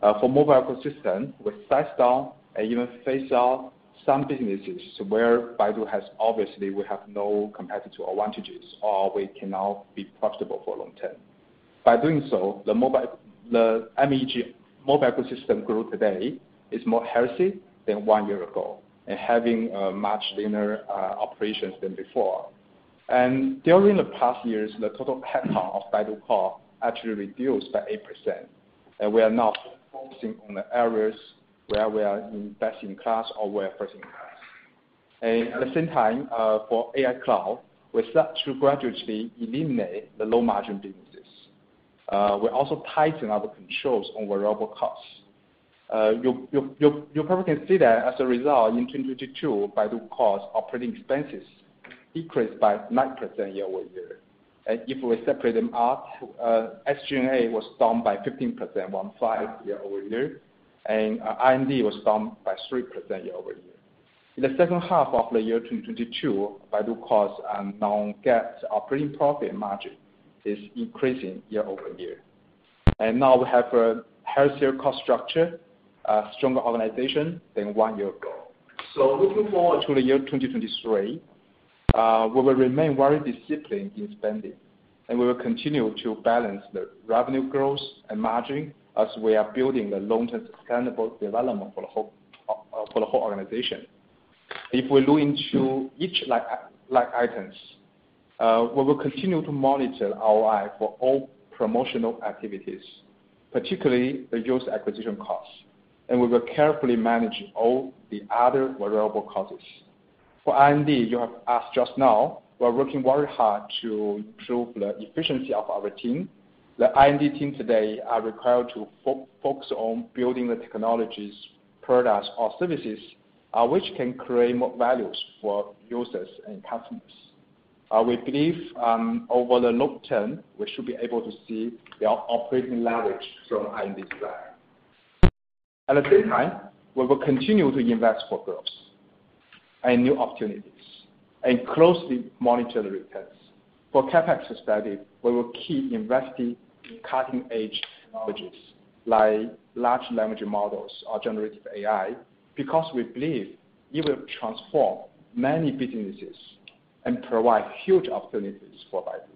For mobile ecosystem, we sized down and even phased out some businesses where Baidu has obviously we have no competitive advantages or we cannot be profitable for long term. By doing so, the mobile, the MEG mobile ecosystem group today is more healthy than one year ago and having a much leaner uh, operations than before. And During the past years, the total headcount of Baidu Core actually reduced by 8%, and we are now focusing on the areas where we are in best in class or we're first in class. And at the same time, uh, for AI cloud, we start to gradually eliminate the low margin businesses. Uh, we also tighten our controls on variable costs. Uh, you probably can see that as a result in 2022, Baidu Core's operating expenses decreased by 9% year-over-year. and If we separate them out, SG&A was down by 15% year-over-year, and uh, R&D was down by 3% year-over-year. In the second half of the year 2022, Baidu Core's uh, non-GAAP operating profit margin is increasing year-over-year. And now we have a healthier cost structure, a stronger organization than one year ago. So looking forward to the year 2023, uh, we will remain very disciplined in spending, and we will continue to balance the revenue growth and margin as we are building the long-term sustainable development for the whole uh, organization. If we look into each line items, uh, we will continue to monitor ROI for all promotional activities, particularly the user acquisition costs, and we will carefully manage all the other variable costs. For R&D, you have asked just now, we are working very hard to improve the efficiency of our team. The R&D team today are required to focus on building the technologies, products or services, uh, which can create more values for users and customers. Uh, we believe, um, over the long term, we should be able to see the operating leverage from R&D side. At the same time, we will continue to invest for growth and new opportunities and closely monitor the returns. For CapEx perspective, we will keep investing in cutting-edge technologies like large language models or generative AI, because we believe it will transform many businesses and provide huge opportunities for Baidu.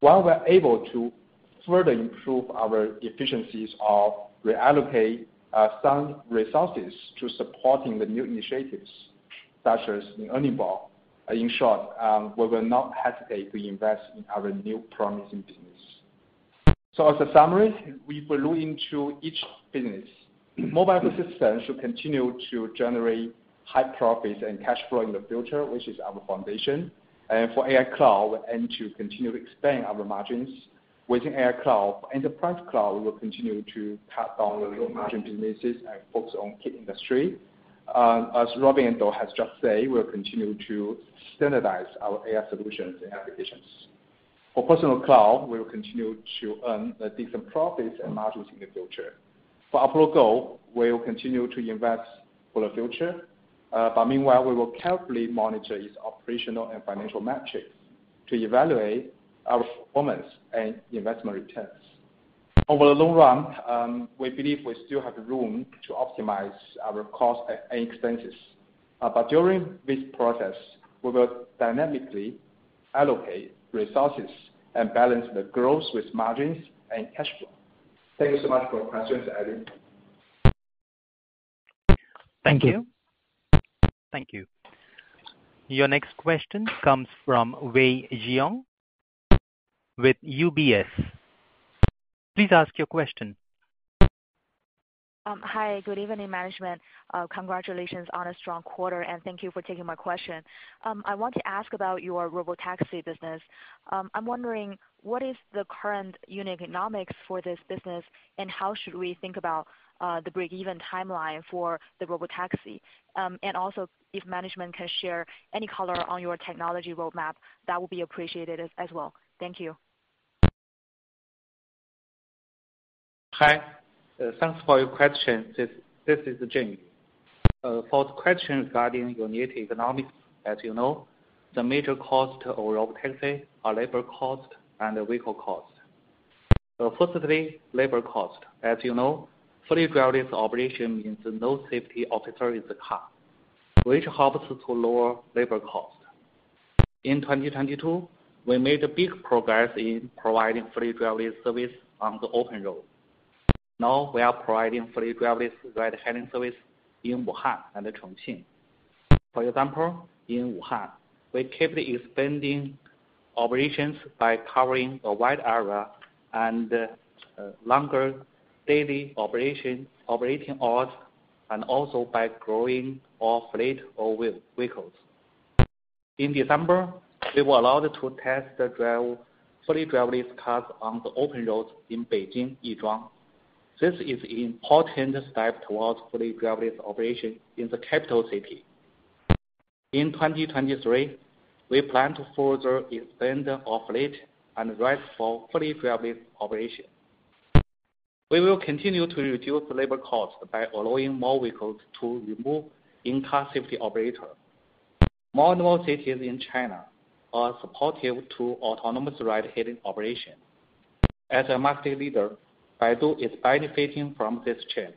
While we're able to further improve our efficiencies or reallocate uh, some resources to supporting the new initiatives, such as ERNIE Bot, uh, in short, um, we will not hesitate to invest in our new promising business. So as a summary, we will look into each business. Mobile ecosystem should continue to generate high profits and cash flow in the future, which is our foundation. And for AI Cloud, we aim to continue to expand our margins. Within AI Cloud, enterprise cloud, we will continue to cut down the low margin businesses and focus on key industry. Uh, as Robin and Dou has just said, we'll continue to standardize our AI solutions and applications. For personal cloud, we will continue to earn a decent profits and margins in the future. For Apollo Go, we will continue to invest for the future. Uh, but meanwhile, we will carefully monitor its operational and financial metrics to evaluate our performance and investment returns. Over the long run, um, we believe we still have room to optimize our cost and expenses. Uh, but during this process, we will dynamically allocate resources and balance the growth with margins and cash flow. Thank you so much for your questions, Eddie. Thank you. Thank you. Your next question comes from Wei Xiong with UBS. Please ask your question. Um, hi. Good evening, management. Uh, congratulations on a strong quarter, and thank you for taking my question. Um, I want to ask about your Robotaxi business. Um, I'm wondering, what is the current unit economics for this business, and how should we think about uh, the break-even timeline for the Robotaxi? And also, if management can share any color on your technology roadmap, that would be appreciated as well. Thank you. Hi. Thanks for your question. This is Jun. Uh, for the question regarding unit economics, as you know, the major cost of Robotaxi are labor cost and vehicle cost. Uh, firstly, labor cost. As you know, fully driverless operation means no safety officer in the car, which helps to lower labor cost. In 2022, we made big progress in providing fully driverless service on the open road. Now we are providing fully driverless ride-hailing service in Wuhan and Chongqing. For example, in Wuhan, we keep expanding operations by covering a wide area and uh, longer daily operating hours, and also by growing our fleet of vehicles. In December, we were allowed to test drive fully driverless cars on the open roads in Beijing, Yizhuang. This is important step towards fully driverless operation in the capital city. In 2023, we plan to further expand our fleet and ride for fully driverless operation. We will continue to reduce labor costs by allowing more vehicles to remove in-car safety operator. More and more cities in China are supportive to autonomous ride-hailing operation. As a market leader, Baidu is benefiting from this trend.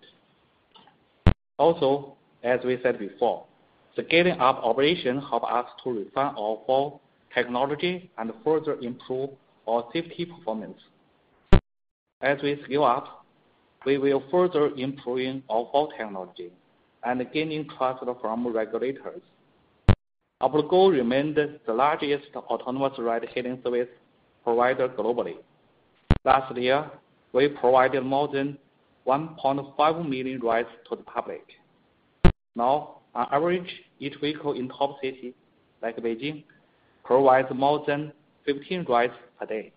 Also, as we said before, scaling up operation help us to refine our full technology and further improve our safety performance. As we scale up, we will further improving our full technology and gaining trust from regulators. Apollo Go remained the largest autonomous ride-hailing service provider globally. Last year, we provided more than 1.5 million rides to the public. Now, on average, each vehicle in top cities like Beijing provides more than 15 rides per day.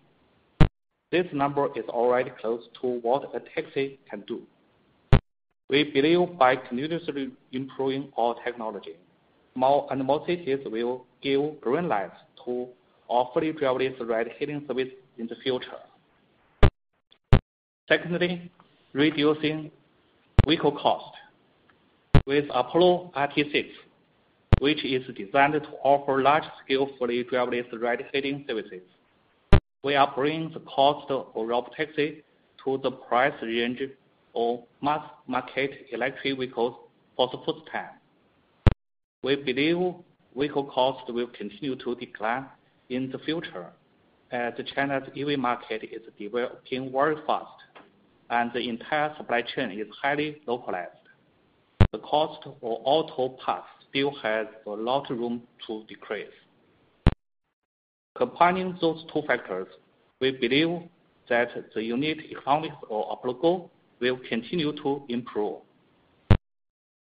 This number is already close to what a taxi can do. We believe by continuously improving our technology, more and more cities will give green lights to our fully driverless ride-hailing service in the future. Secondly, reducing vehicle cost. With Apollo RT6, which is designed to offer large-scale fully driverless ride-hailing services, we are bringing the cost of robotaxi to the price range of mass-market electric vehicles for the first time. We believe vehicle cost will continue to decline in the future as China's EV market is developing very fast and the entire supply chain is highly localized. The cost of auto parts still has a lot of room to decrease. Combining those two factors, we believe that the unit economics of Apollo will continue to improve.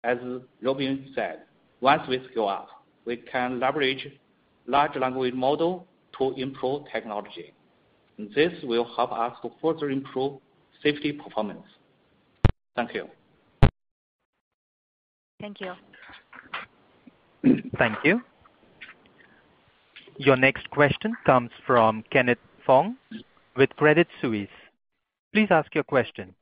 As Robin said, once we scale up, we can leverage large language model to improve technology. This will help us to further improve safety performance. Thank you. Thank you. Thank you. Your next question comes from Kenneth Fong with Credit Suisse. Please ask your question.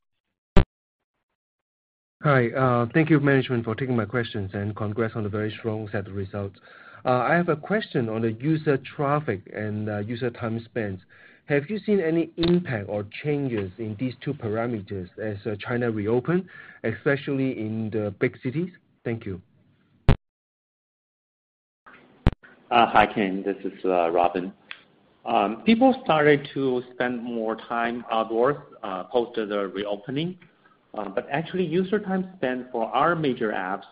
Hi. Uh, thank you management for taking my questions, and congrats on the very strong set of results. Uh, I have a question on the user traffic and uh, user time spent. Have you seen any impact or changes in these two parameters as uh, China reopen, especially in the big cities? Thank you. Uh, hi, Ken. This is uh, Robin. Um, people started to spend more time outdoors post the reopening. But actually, user time spent for our major apps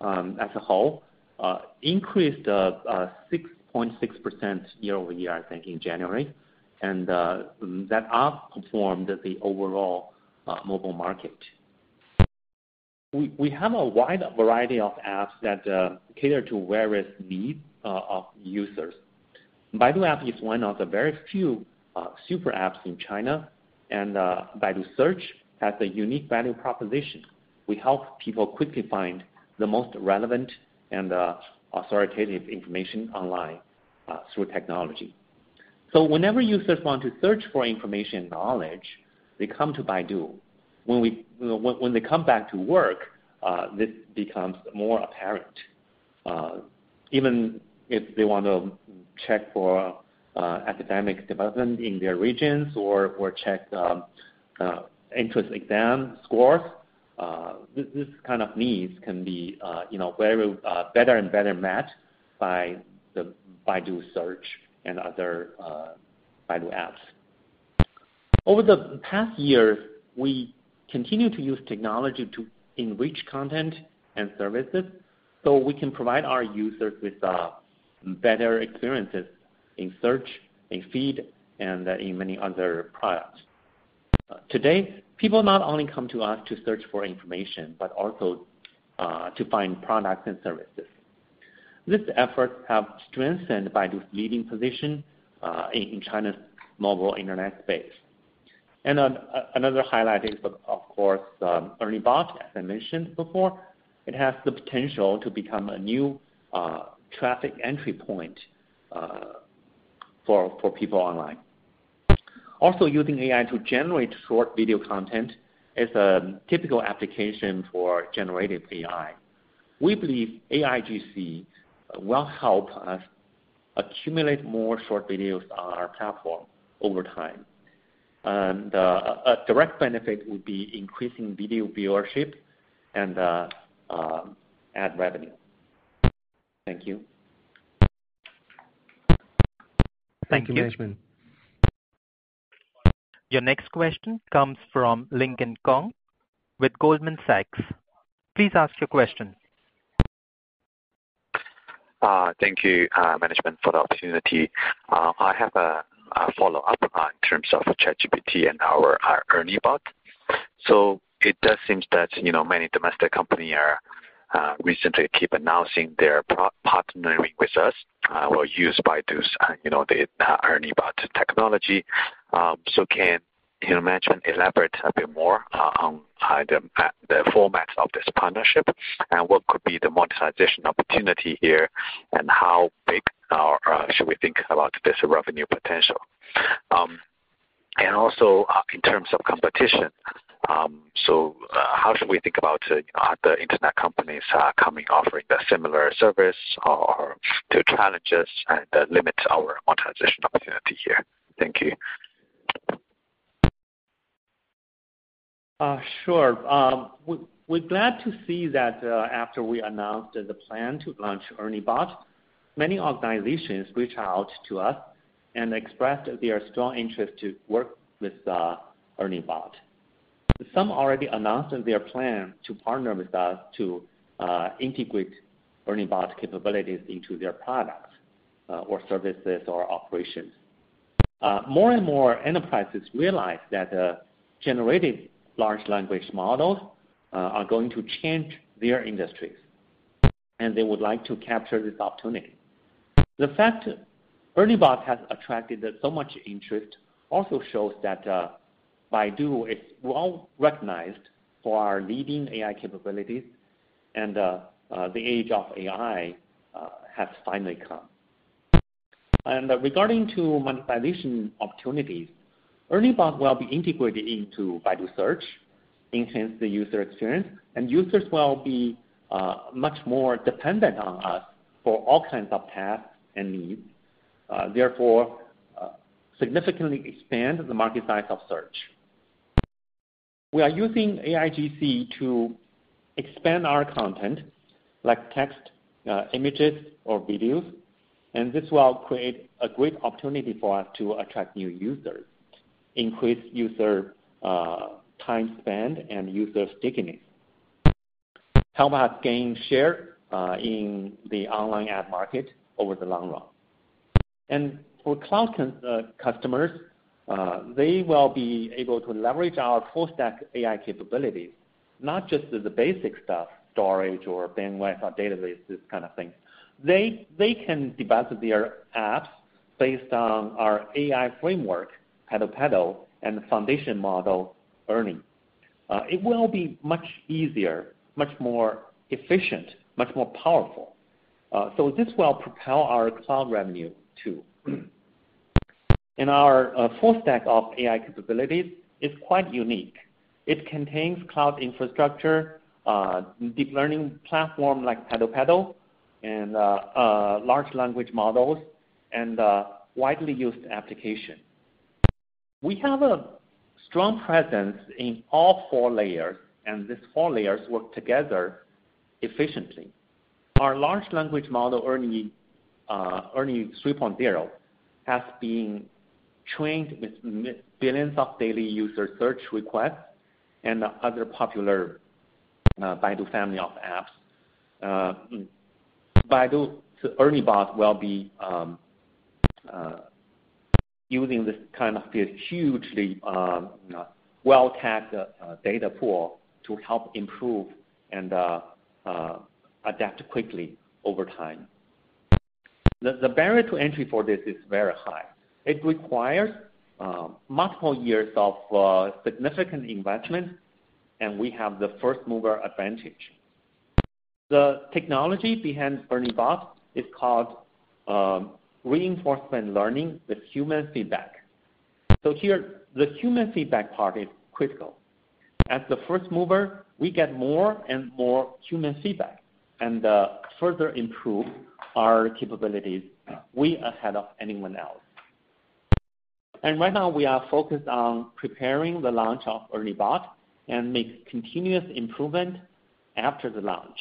um, as a whole increased 6.6% year-over-year, I think, in January. And um, that outperformed the overall uh, mobile market. We have a wide variety of apps that uh, cater to various needs uh, of users. Baidu App is one of the very few super apps in China, and Baidu Search has a unique value proposition. We help people quickly find the most relevant and authoritative information online through technology. So whenever users want to search for information and knowledge, they come to Baidu. When they come back to work, uh, this becomes more apparent. Uh, even if they want to check for uh, academic development in their regions or check um, entrance exam scores, this kind of needs can be you know, better and better met by the Baidu Search and other uh, Baidu apps. Over the past year, we continue to use technology to enrich content and services so we can provide our users with uh, better experiences in search, in feed, and uh, in many other products. Today, people not only come to us to search for information, but also to find products and services. These efforts have strengthened Baidu's leading position uh, in China's mobile internet space. And another highlight is, of course, um, ERNIE Bot, as I mentioned before. It has the potential to become a new uh, traffic entry point uh, for people online. Also, using AI to generate short video content is a typical application for generative AI. We believe AIGC will help us accumulate more short videos on our platform over time. And uh, a direct benefit would be increasing video viewership and uh, uh, ad revenue. Thank you. Thank you, management. Your next question comes from Lincoln Kong with Goldman Sachs. Please ask your question. Uh, thank you, uh, management, for the opportunity. Uh, I have a follow-up in terms of ChatGPT and our ERNIE Bot. It does seem that, you know, many domestic company are recently keep announcing their partnering with us will use Baidu's, you know, the ERNIE Bot technology. Um so can, you know, management elaborate a bit more uh, on uh, the format of this partnership and what could be the monetization opportunity here, and how big uh, should we think about this revenue potential? Um and also, in terms of competition, um, so how should we think about the internet companies coming offering a similar service or to challenge us and limit our monetization opportunity here? Thank you. Uh, sure. Um, we're glad to see that uh, after we announced the plan to launch ERNIE Bot, many organizations reached out to us and expressed their strong interest to work with uh, ERNIE Bot. Some already announced their plan to partner with us to integrate ERNIE Bot capabilities into their products or services or operations. More and more enterprises realize that generated large language models uh, are going to change their industries, and they would like to capture this opportunity. The fact ERNIE Bot has attracted so much interest also shows that uh, Baidu is well-recognized for our leading AI capabilities, and uh, the age of AI has finally come. And regarding to monetization opportunities, ERNIE Bot will be integrated into Baidu Search, enhance the user experience, and users will be uh, much more dependent on us for all kinds of tasks and needs, uh, therefore, uh, significantly expand the market size of search. We are using AIGC to expand our content, like text, images or videos, and this will create a great opportunity for us to attract new users, increase user uh, time spent and user stickiness, help us gain share uh, in the online ad market over the long run. And for cloud uh, customers, they will be able to leverage our full stack AI capabilities, not just the basic stuff, storage or bandwidth or database, this kind of thing. They they can develop their apps based on our AI framework, PaddlePaddle, and foundation model, ERNIE. Uh, it will be much easier, much more efficient, much more powerful. Uh, so this will propel our cloud revenue too. And our uh, full stack of AI capabilities is quite unique. It contains cloud infrastructure, deep learning platform like PaddlePaddle, and large language models, and widely used application. We have a strong presence in all four layers, and these four layers work together efficiently. Our large language model, ERNIE uh, 3.0, has been trained with billions of daily user search requests and other popular uh, Baidu family of apps. Uh, mm, Baidu's ERNIE Bot will be um, using this kind of hugely um, well-tagged uh, data pool to help improve and uh, uh, adapt quickly over time. The barrier to entry for this is very high. It requires um, multiple years of significant investment, and we have the first mover advantage. The technology behind ERNIE Bot is called um, reinforcement learning with human feedback. So here, the human feedback part is critical. As the first mover, we get more and more human feedback and uh, further improve our capabilities way ahead of anyone else. And right now, we are focused on preparing the launch of ERNIE Bot and make continuous improvement after the launch.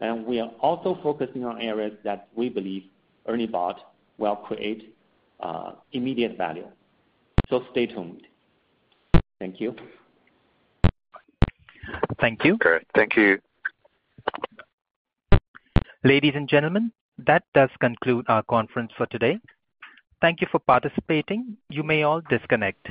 And we are also focusing on areas that we believe ERNIE Bot will create uh, immediate value. So stay tuned. Thank you. Thank you. Great. Thank you. Ladies and gentlemen, that does conclude our conference for today. Thank you for participating. You may all disconnect.